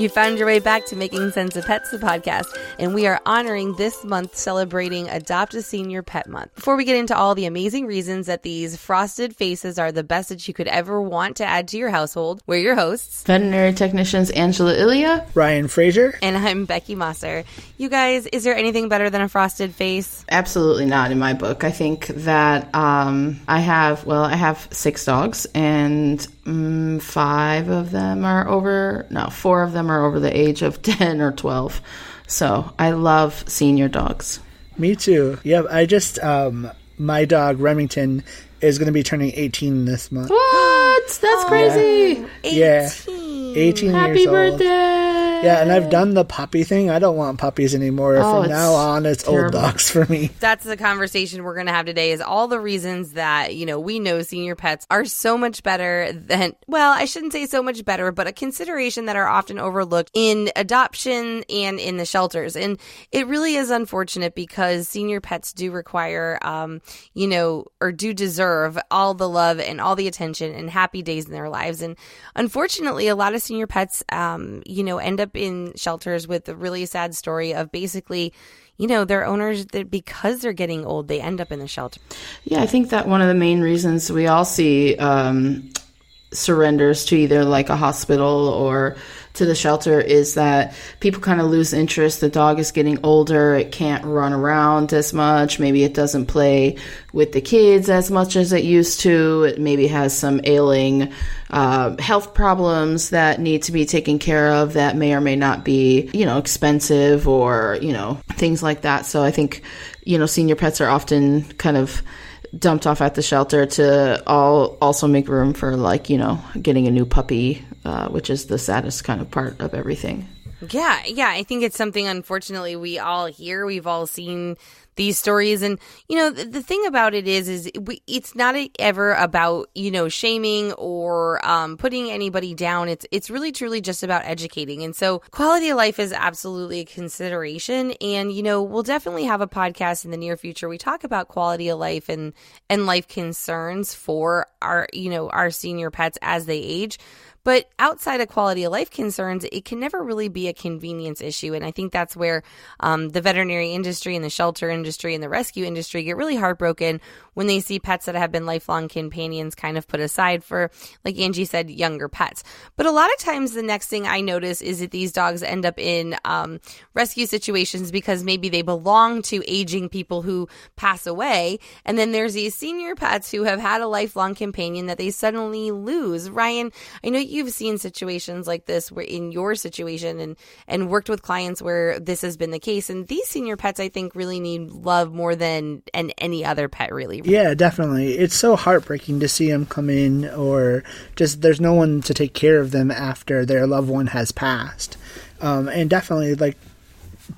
You found your way back to Making Sense of Pets, the podcast, and we are honoring this month celebrating Adopt a Senior Pet Month. Before we get into all the amazing reasons that these frosted faces are the best that you could ever want to add to your household, we're your hosts, veterinary technicians Angela Ilya, Ryan Fraser, and I'm Becky Mosser. You guys, is there anything better than a frosted face? Absolutely not in my book. I think that um, I have, well, I have six dogs, and um, five of them are over, no, four of them are over the age of 10 or 12. So I love senior dogs. Me too. Yep. I just, um, my dog Remington is going to be turning 18 this month. What? That's oh, crazy. Yeah. 18. 18 Happy years birthday. Old. Yeah, and I've done the puppy thing. I don't want puppies anymore. Oh, From now on, it's terrible. old dogs for me. That's the conversation we're going to have today is all the reasons that, you know, we know senior pets are so much better than, well, I shouldn't say so much better, but a consideration that are often overlooked in adoption and in the shelters. And it really is unfortunate because senior pets do require, um, you know, or do deserve all the love and all the attention and happy days in their lives. And unfortunately, a lot of senior pets, um, you know, end up up in shelters with a really sad story of basically you know their owners that because they're getting old they end up in the shelter. Yeah i think that one of the main reasons we all see um, surrenders to either like a hospital or to the shelter is that people kind of lose interest. The dog is getting older. It can't run around as much. Maybe it doesn't play with the kids as much as it used to. It maybe has some ailing uh, health problems that need to be taken care of that may or may not be, you know, expensive or, you know, things like that. So I think, you know, senior pets are often kind of dumped off at the shelter to all also make room for like you know getting a new puppy uh, which is the saddest kind of part of everything. Yeah yeah i think it's something unfortunately we all hear we've all seen these stories. And you know the, the thing about it is is we, it's not ever about you know shaming or um, putting anybody down. It's it's really truly just about educating. And so quality of life is absolutely a consideration. And you know we'll definitely have a podcast in the near future. We talk about quality of life and and life concerns for our you know our senior pets as they age but outside of quality of life concerns, it can never really be a convenience issue. And I think that's where um, the veterinary industry and the shelter industry and the rescue industry get really heartbroken when they see pets that have been lifelong companions kind of put aside for, like Angie said, younger pets. But a lot of times, the next thing I notice is that these dogs end up in um, rescue situations because maybe they belong to aging people who pass away. And then there's these senior pets who have had a lifelong companion that they suddenly lose. Ryan, I know you've seen situations like this where in your situation and, and worked with clients where this has been the case. And these senior pets, I think, really need love more than and any other pet, really. Yeah, definitely. It's so heartbreaking to see them come in, or just there's no one to take care of them after their loved one has passed. Um, and definitely, like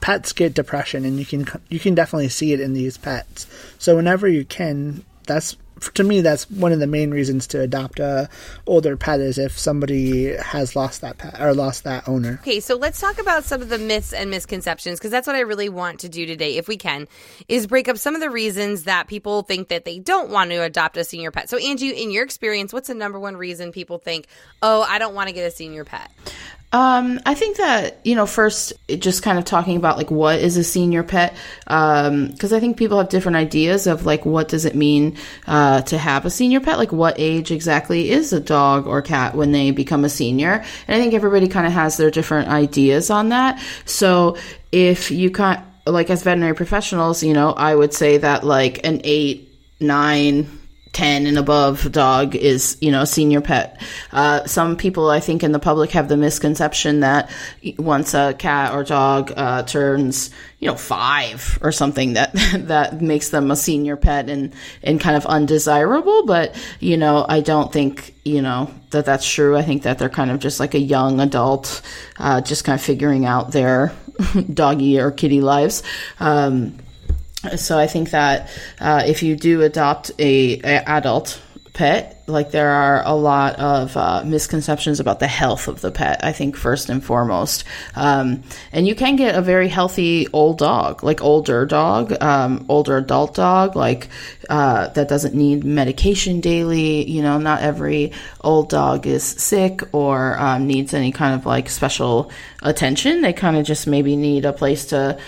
pets get depression, and you can you can definitely see it in these pets. So whenever you can, that's to me, that's one of the main reasons to adopt a older pet is if somebody has lost that pet or lost that owner. Okay, so let's talk about some of the myths and misconceptions because that's what I really want to do today, if we can, is break up some of the reasons that people think that they don't want to adopt a senior pet. So, Angie, in your experience, what's the number one reason people think, "Oh, I don't want to get a senior pet"? Um, I think that, you know, first, just kind of talking about like what is a senior pet, um, because I think people have different ideas of like what does it mean uh, to have a senior pet, like what age exactly is a dog or cat when they become a senior. And I think everybody kind of has their different ideas on that. So if you can like as veterinary professionals, you know, I would say that like an eight, nine, 10 and above dog is, you know, senior pet. Uh, some people, I think, in the public have the misconception that once a cat or dog uh, turns, you know, five or something, that that makes them a senior pet and, and kind of undesirable. But, you know, I don't think, you know, that that's true. I think that they're kind of just like a young adult, uh, just kind of figuring out their doggy or kitty lives. Um, so I think that uh, if you do adopt a, a, adult pet, like there are a lot of uh, misconceptions about the health of the pet. I think first and foremost, um, and you can get a very healthy old dog, like older dog, um, older adult dog, like uh, that doesn't need medication daily. You know, not every old dog is sick or um, needs any kind of like special attention. They kind of just maybe need a place to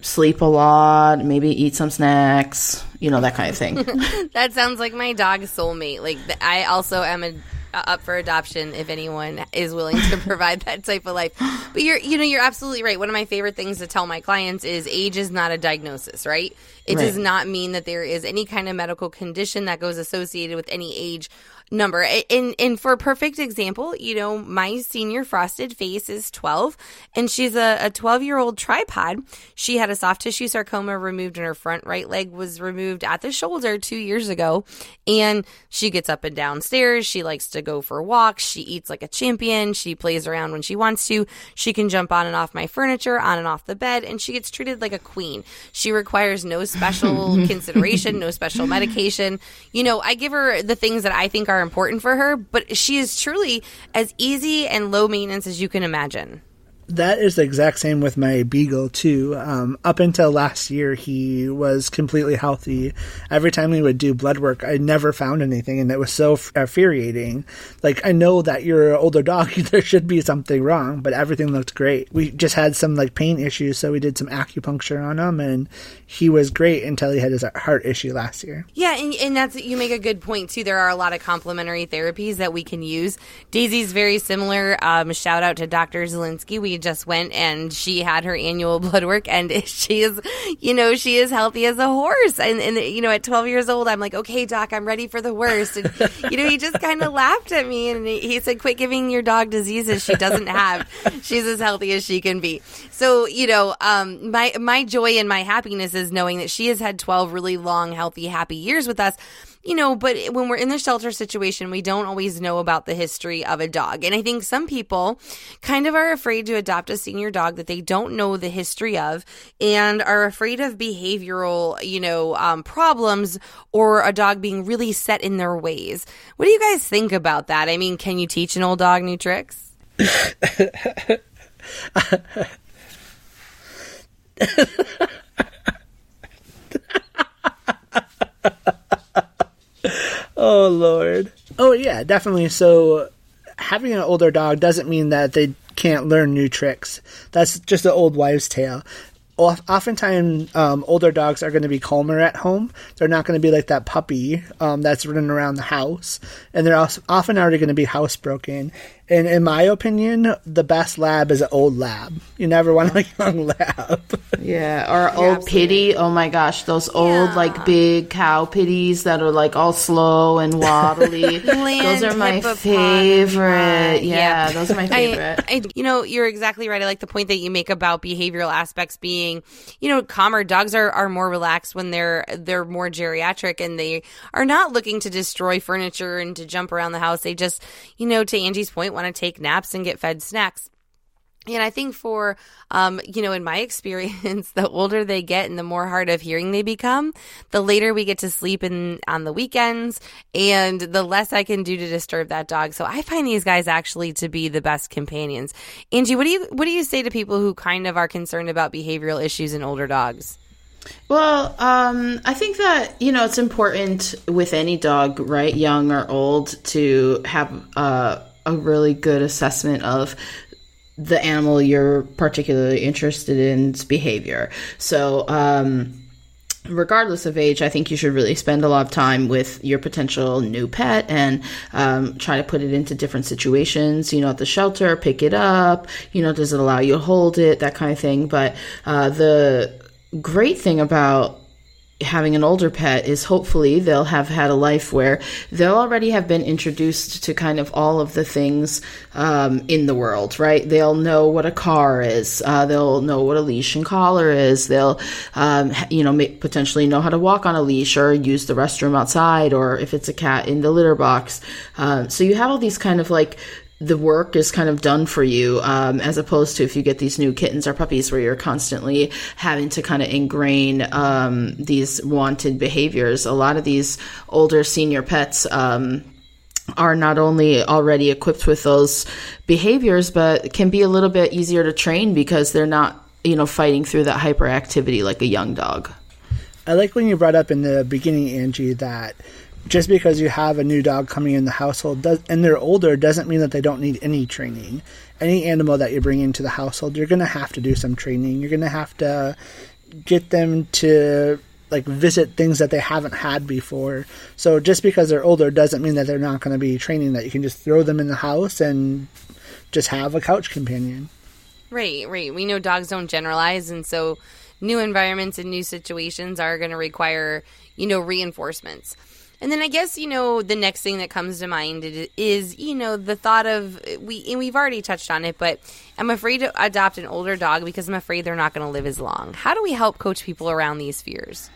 sleep a lot, maybe eat some snacks, you know, that kind of thing. that sounds like my dog's soulmate. Like I also am a up for adoption if anyone is willing to provide that type of life. But you're you know you're absolutely right. One of my favorite things to tell my clients is age is not a diagnosis, right? It right. does not mean that there is any kind of medical condition that goes associated with any age number. And and for a perfect example, you know, my senior frosted face is 12 and she's a, a 12 year old tripod. She had a soft tissue sarcoma removed and her front right leg was removed at the shoulder two years ago. And she gets up and downstairs. She likes to go for walks. She eats like a champion. She plays around when she wants to. She can jump on and off my furniture, on and off the bed, and she gets treated like a queen. She requires no special consideration, no special medication. You know, I give her the things that I think are are important for her, but she is truly as easy and low maintenance as you can imagine. That is the exact same with my beagle too. Um, up until last year, he was completely healthy. Every time we would do blood work, I never found anything, and it was so infuriating. Like I know that you're an older dog, there should be something wrong, but everything looked great. We just had some like pain issues, so we did some acupuncture on him, and he was great until he had his heart issue last year. Yeah, and, and that's you make a good point too. There are a lot of complementary therapies that we can use. Daisy's very similar. Um, shout out to Dr. Zelinsky. We just went and she had her annual blood work and she is, you know, she is healthy as a horse. And, and, you know, at 12 years old, I'm like, okay, doc, I'm ready for the worst. And, you know, he just kind of laughed at me and he said, quit giving your dog diseases she doesn't have. She's as healthy as she can be. So, you know, um, my, my joy and my happiness is knowing that she has had 12 really long, healthy, happy years with us you know, but when we're in the shelter situation, we don't always know about the history of a dog. And I think some people kind of are afraid to adopt a senior dog that they don't know the history of and are afraid of behavioral, you know, um, problems or a dog being really set in their ways. What do you guys think about that? I mean, can you teach an old dog new tricks? oh lord. Oh yeah, definitely. So having an older dog doesn't mean that they can't learn new tricks. That's just an old wives' tale oftentimes um, older dogs are going to be calmer at home. They're not going to be like that puppy um, that's running around the house, and they're also often already going to be housebroken. And in my opinion, the best lab is an old lab. You never want a young lab. yeah, or old pitty. Oh my gosh, those old like big cow pitties that are like all slow and wobbly. those are my favorite. Yeah, yeah, those are my favorite. I, I, you know, you're exactly right. I like the point that you make about behavioral aspects being, you know, calmer. Dogs are, are more relaxed when they're they're more geriatric and they are not looking to destroy furniture and to jump around the house. They just, you know, to Angie's point want to take naps and get fed snacks. And I think for, um, you know, in my experience, the older they get and the more hard of hearing they become, the later we get to sleep in on the weekends and the less I can do to disturb that dog. So I find these guys actually to be the best companions. Angie, what do you, what do you say to people who kind of are concerned about behavioral issues in older dogs? Well, um, I think that you know it's important with any dog, right, young or old, to have uh, a really good assessment of the animal you're particularly interested in's behavior. So, um, regardless of age, I think you should really spend a lot of time with your potential new pet and um, try to put it into different situations. You know, at the shelter, pick it up. You know, does it allow you to hold it? That kind of thing. But uh, the great thing about having an older pet is hopefully they'll have had a life where they'll already have been introduced to kind of all of the things um, in the world, right? They'll know what a car is. Uh, they'll know what a leash and collar is. They'll, um, you know, may, potentially know how to walk on a leash or use the restroom outside, or if it's a cat in the litter box. Um, so you have all these kind of like the work is kind of done for you, um, as opposed to if you get these new kittens or puppies where you're constantly having to kind of ingrain um, these wanted behaviors. A lot of these older senior pets. Um, are not only already equipped with those behaviors, but can be a little bit easier to train because they're not, you know, fighting through that hyperactivity like a young dog. I like when you brought up in the beginning, Angie, that just because you have a new dog coming in the household does, and they're older doesn't mean that they don't need any training. Any animal that you bring into the household, you're going to have to do some training. You're going to have to get them to like visit things that they haven't had before. So just because they're older doesn't mean that they're not going to be training that you can just throw them in the house and just have a couch companion. Right, right. We know dogs don't generalize and so new environments and new situations are going to require, you know, reinforcements. And then I guess you know the next thing that comes to mind is you know the thought of we and we've already touched on it, but I'm afraid to adopt an older dog because I'm afraid they're not going to live as long. How do we help coach people around these fears?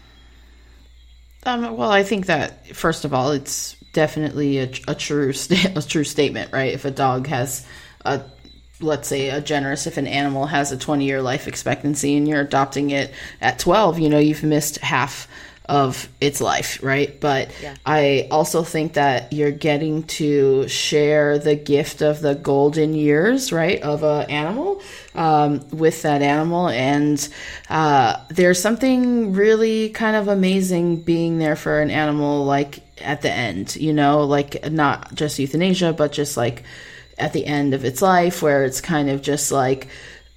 Um, well, I think that first of all, it's definitely a, a true a true statement, right? If a dog has a let's say a generous if an animal has a 20 year life expectancy and you're adopting it at 12 you know you've missed half of its life, right? But yeah. I also think that you're getting to share the gift of the golden years, right, of an animal um, with that animal. And uh, there's something really kind of amazing being there for an animal, like at the end, you know, like not just euthanasia, but just like at the end of its life, where it's kind of just like,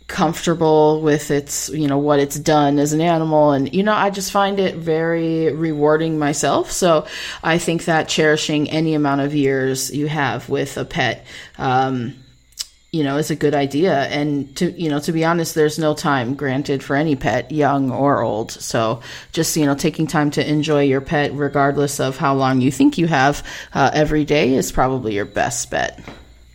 comfortable with its you know what it's done as an animal. And you know i just find it very rewarding myself. So i think that cherishing any amount of years you have with a pet um, you know is a good idea. And to you know to be honest there's no time granted for any pet young or old. So just you know taking time to enjoy your pet regardless of how long you think you have uh, every day is probably your best bet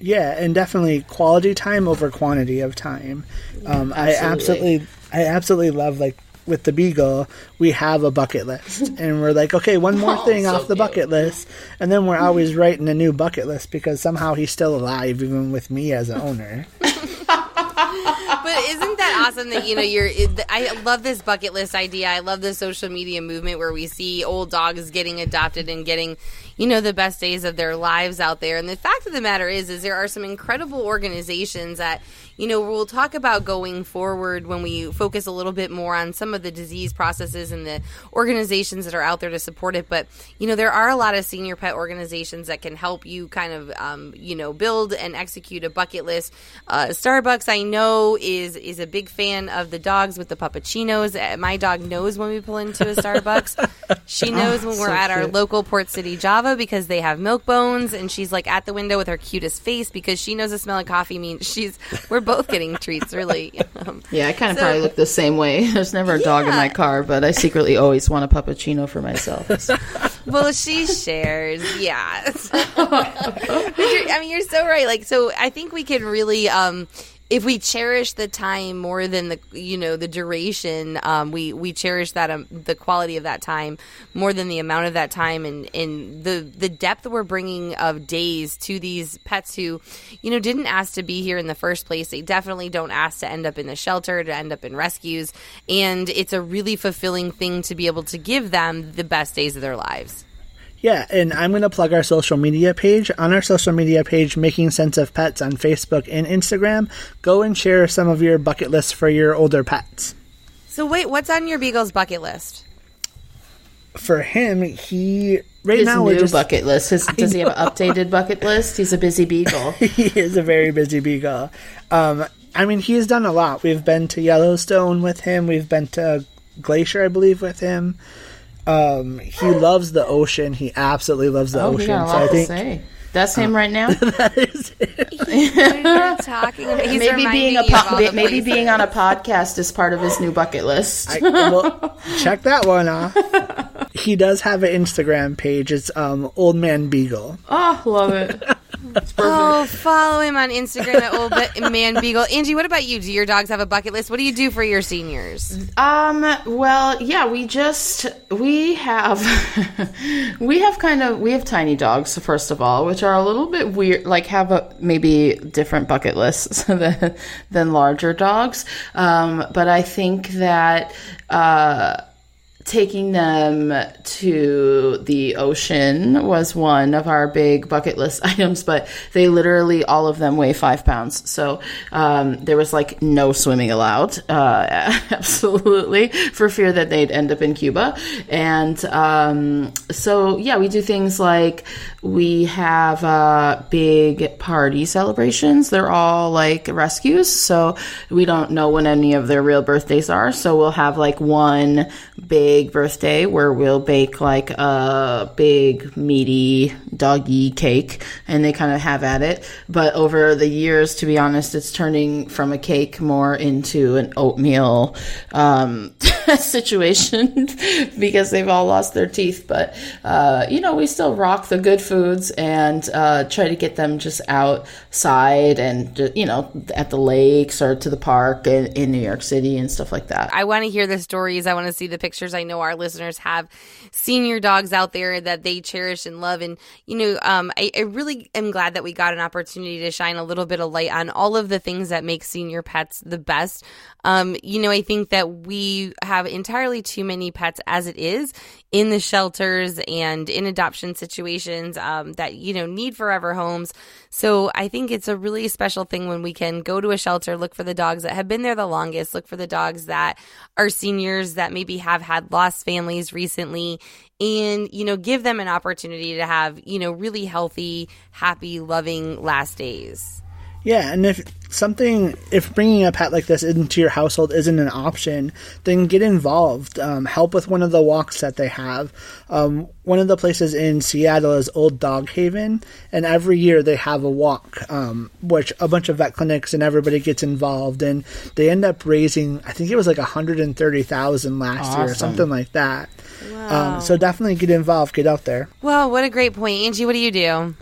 yeah, and definitely quality time over quantity of time. Um, absolutely. I absolutely, I absolutely love like with the beagle, we have a bucket list, and we're like, okay, one more oh, thing so off the cute. bucket list, and then we're always writing a new bucket list because somehow he's still alive, even with me as an owner. but isn't that awesome that you know you're I love this bucket list idea. I love the social media movement where we see old dogs getting adopted and getting you know the best days of their lives out there. And the fact of the matter is is there are some incredible organizations that you know, we'll talk about going forward when we focus a little bit more on some of the disease processes and the organizations that are out there to support it. But, you know, there are a lot of senior pet organizations that can help you kind of, um, you know, build and execute a bucket list. Uh, Starbucks, I know, is is a big fan of the dogs with the puppuccinos. Uh, my dog knows when we pull into a Starbucks. She knows oh, when we're so at cute. our local Port City Java because they have milk bones, and she's like at the window with her cutest face because she knows the smell of coffee means she's we're both getting treats, really. Um, yeah, I kind of so, probably look the same way. There's never a yeah. dog in my car, but I secretly always want a puppuccino for myself. well, she shares, yeah. I mean, you're so right. Like, so I think we can really. Um, if we cherish the time more than the you know the duration um, we we cherish that um, the quality of that time more than the amount of that time and and the the depth we're bringing of days to these pets who you know didn't ask to be here in the first place. They definitely don't ask to end up in the shelter to end up in rescues. And it's a really fulfilling thing to be able to give them the best days of their lives yeah, and I'm going to plug our social media page. On our social media page, Making Sense of Pets on Facebook and Instagram, go and share some of your bucket lists for your older pets. So, wait, what's on your Beagle's bucket list? For him, he right His now new just, bucket list. His, does he have an updated bucket list? He's a busy beagle. he is a very busy beagle. Um, I mean, he's done a lot. We've been to Yellowstone with him. We've been to Glacier, I believe, with him. Um, he loves the ocean. He absolutely loves the oh, ocean. so I think say. That's him uh, right now. that is him. talking about, maybe being a po- maybe being on a podcast is part of his new bucket list. I, well, check that one off. He does have an Instagram page. It's um, Old Man Beagle. Oh, love it. Oh, follow him on Instagram at Old Be- Man Beagle. Angie, what about you? Do your dogs have a bucket list? What do you do for your seniors? Um, well, yeah, we just we have we have kind of we have tiny dogs first of all, which are a little bit weird, like have a maybe different bucket lists than than larger dogs. Um, but I think that uh taking them to the ocean was one of our big bucket list items, but they literally all of them weigh five pounds. So um, there was like no swimming allowed, uh, absolutely, for fear that they'd end up in Cuba. And um, so, yeah, we do things like we have uh, big party celebrations. They're all like rescues, so we don't know when any of their real birthdays are. So we'll have like one big birthday where we'll bake like a big meaty doggy cake and they kind of have at it. But over the years, to be honest, it's turning from a cake more into an oatmeal um, situation because they've all lost their teeth. But, uh, you know, we still rock the good foods and uh, try to get them just outside and, you know, at the lakes or to the park in, in New York City and stuff like that. I want to hear the stories. I want to see the pictures. Know our listeners have senior dogs out there that they cherish and love. And, you know, um, I, I really am glad that we got an opportunity to shine a little bit of light on all of the things that make senior pets the best. Um, you know, I think that we have entirely too many pets as it is in the shelters and in adoption situations um, that, you know, need forever homes. So I think it's a really special thing when we can go to a shelter, look for the dogs that have been there the longest, look for the dogs that are seniors that maybe have had lost families recently and you know give them an opportunity to have you know really healthy happy loving last days Yeah, and if something, if bringing a pet like this into your household isn't an option, then get involved. Um, help with one of the walks that they have. Um, one of the places in Seattle is Old Dog Haven, and every year they have a walk, um, which a bunch of vet clinics and everybody gets involved, and they end up raising, I think it was like 130,000 last year, or something like that. Um, so definitely get involved, get out there. well what a great point angie what do you do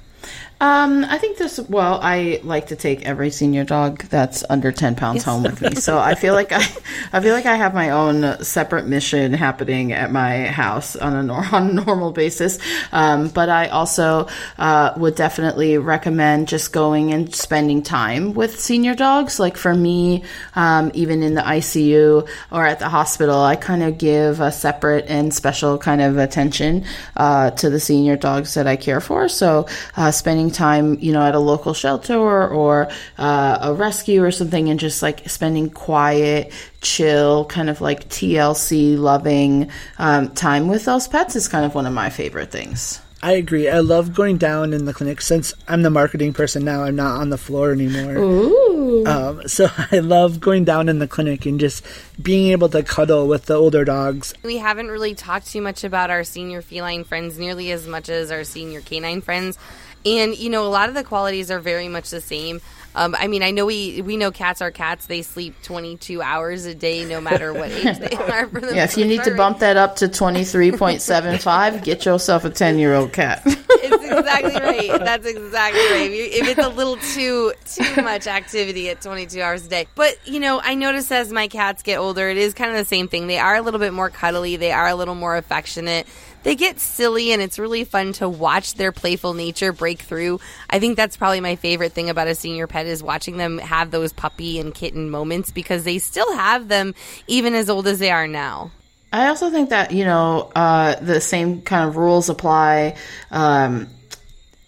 Um, I think this. Well, I like to take every senior dog that's under ten pounds home with me, so I feel like I, I feel like I have my own separate mission happening at my house on a nor- on a normal basis. Um, but I also uh, would definitely recommend just going and spending time with senior dogs. Like for me, um, even in the ICU or at the hospital, I kind of give a separate and special kind of attention uh, to the senior dogs that I care for. So uh, spending time, you know, at a local shelter or, or uh, a rescue or something, and just like spending quiet, chill, kind of like TLC loving um, time with those pets is kind of one of my favorite things. I agree. I love going down in the clinic since I'm the marketing person now. I'm not on the floor anymore. Ooh. Um, so I love going down in the clinic and just being able to cuddle with the older dogs. we haven't really talked too much about our senior feline friends nearly as much as our senior canine friends. And you know, a lot of the qualities are very much the same. Um, I mean, I know we we know cats are cats. They sleep 22 hours a day, no matter what age they are. For the Yeah, if you need to bump that up to 23.75, get yourself a 10 year old cat. it's exactly right. That's exactly right. If it's a little too too much activity at 22 hours a day, but you know, I notice as my cats get older, it is kind of the same thing. They are a little bit more cuddly. They are a little more affectionate. They get silly, and it's really fun to watch their playful nature break through. I think that's probably my favorite thing about a senior pet is watching them have those puppy and kitten moments because they still have them even as old as they are now. I also think that, you know, uh, the same kind of rules apply um,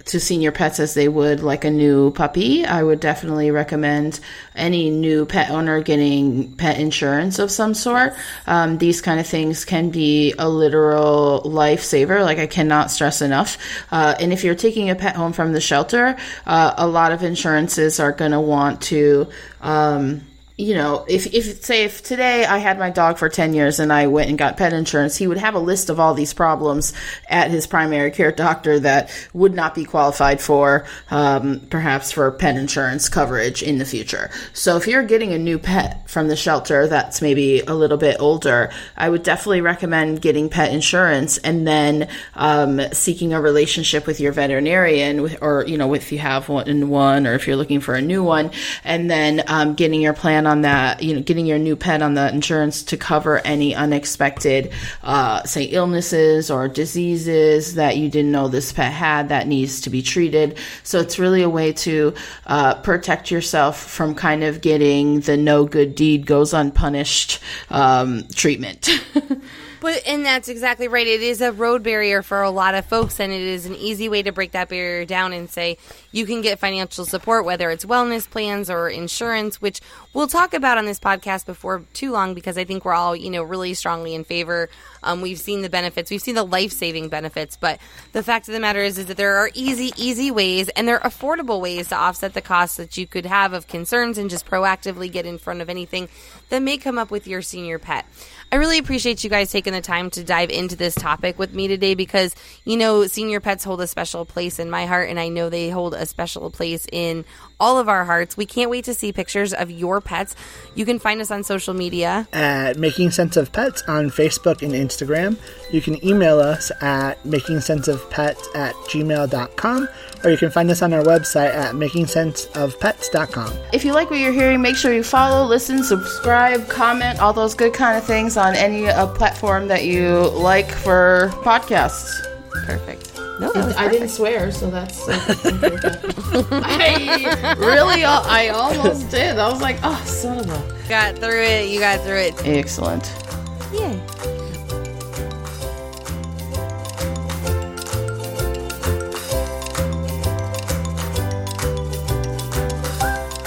to senior pets as they would like a new puppy. I would definitely recommend any new pet owner getting pet insurance of some sort. Um, these kind of things can be a literal lifesaver. Like I cannot stress enough. Uh, and if you're taking a pet home from the shelter, uh, a lot of insurances are going to want to. Um, you know, if, if say if today I had my dog for 10 years and I went and got pet insurance, he would have a list of all these problems at his primary care doctor that would not be qualified for, um, perhaps for pet insurance coverage in the future. So if you're getting a new pet from the shelter that's maybe a little bit older, I would definitely recommend getting pet insurance and then, um, seeking a relationship with your veterinarian or, you know, if you have one, one or if you're looking for a new one and then, um, getting your plan on that, you know, getting your new pet on the insurance to cover any unexpected, uh, say, illnesses or diseases that you didn't know this pet had that needs to be treated. So it's really a way to uh, protect yourself from kind of getting the no good deed goes unpunished um, treatment. But and that's exactly right. It is a road barrier for a lot of folks, and it is an easy way to break that barrier down and say you can get financial support, whether it's wellness plans or insurance, which we'll talk about on this podcast before too long because I think we're all you know really strongly in favor. Um, we've seen the benefits, we've seen the life saving benefits, but the fact of the matter is, is that there are easy, easy ways and there are affordable ways to offset the costs that you could have of concerns and just proactively get in front of anything that may come up with your senior pet. I really appreciate you guys taking the time to dive into this topic with me today because, you know, senior pets hold a special place in my heart, and I know they hold a special place in all of our hearts. We can't wait to see pictures of your pets. You can find us on social media at Making Sense of Pets on Facebook and Instagram. You can email us at Making Sense of Pets at gmail.com or you can find us on our website at makingsenseofpets.com. If you like what you're hearing, make sure you follow, listen, subscribe, comment, all those good kind of things on any uh, platform that you like for podcasts. Perfect. No, I didn't swear, so that's. I really, I almost did. I was like, oh, son of a. Got through it. You got through it. Excellent. Yay.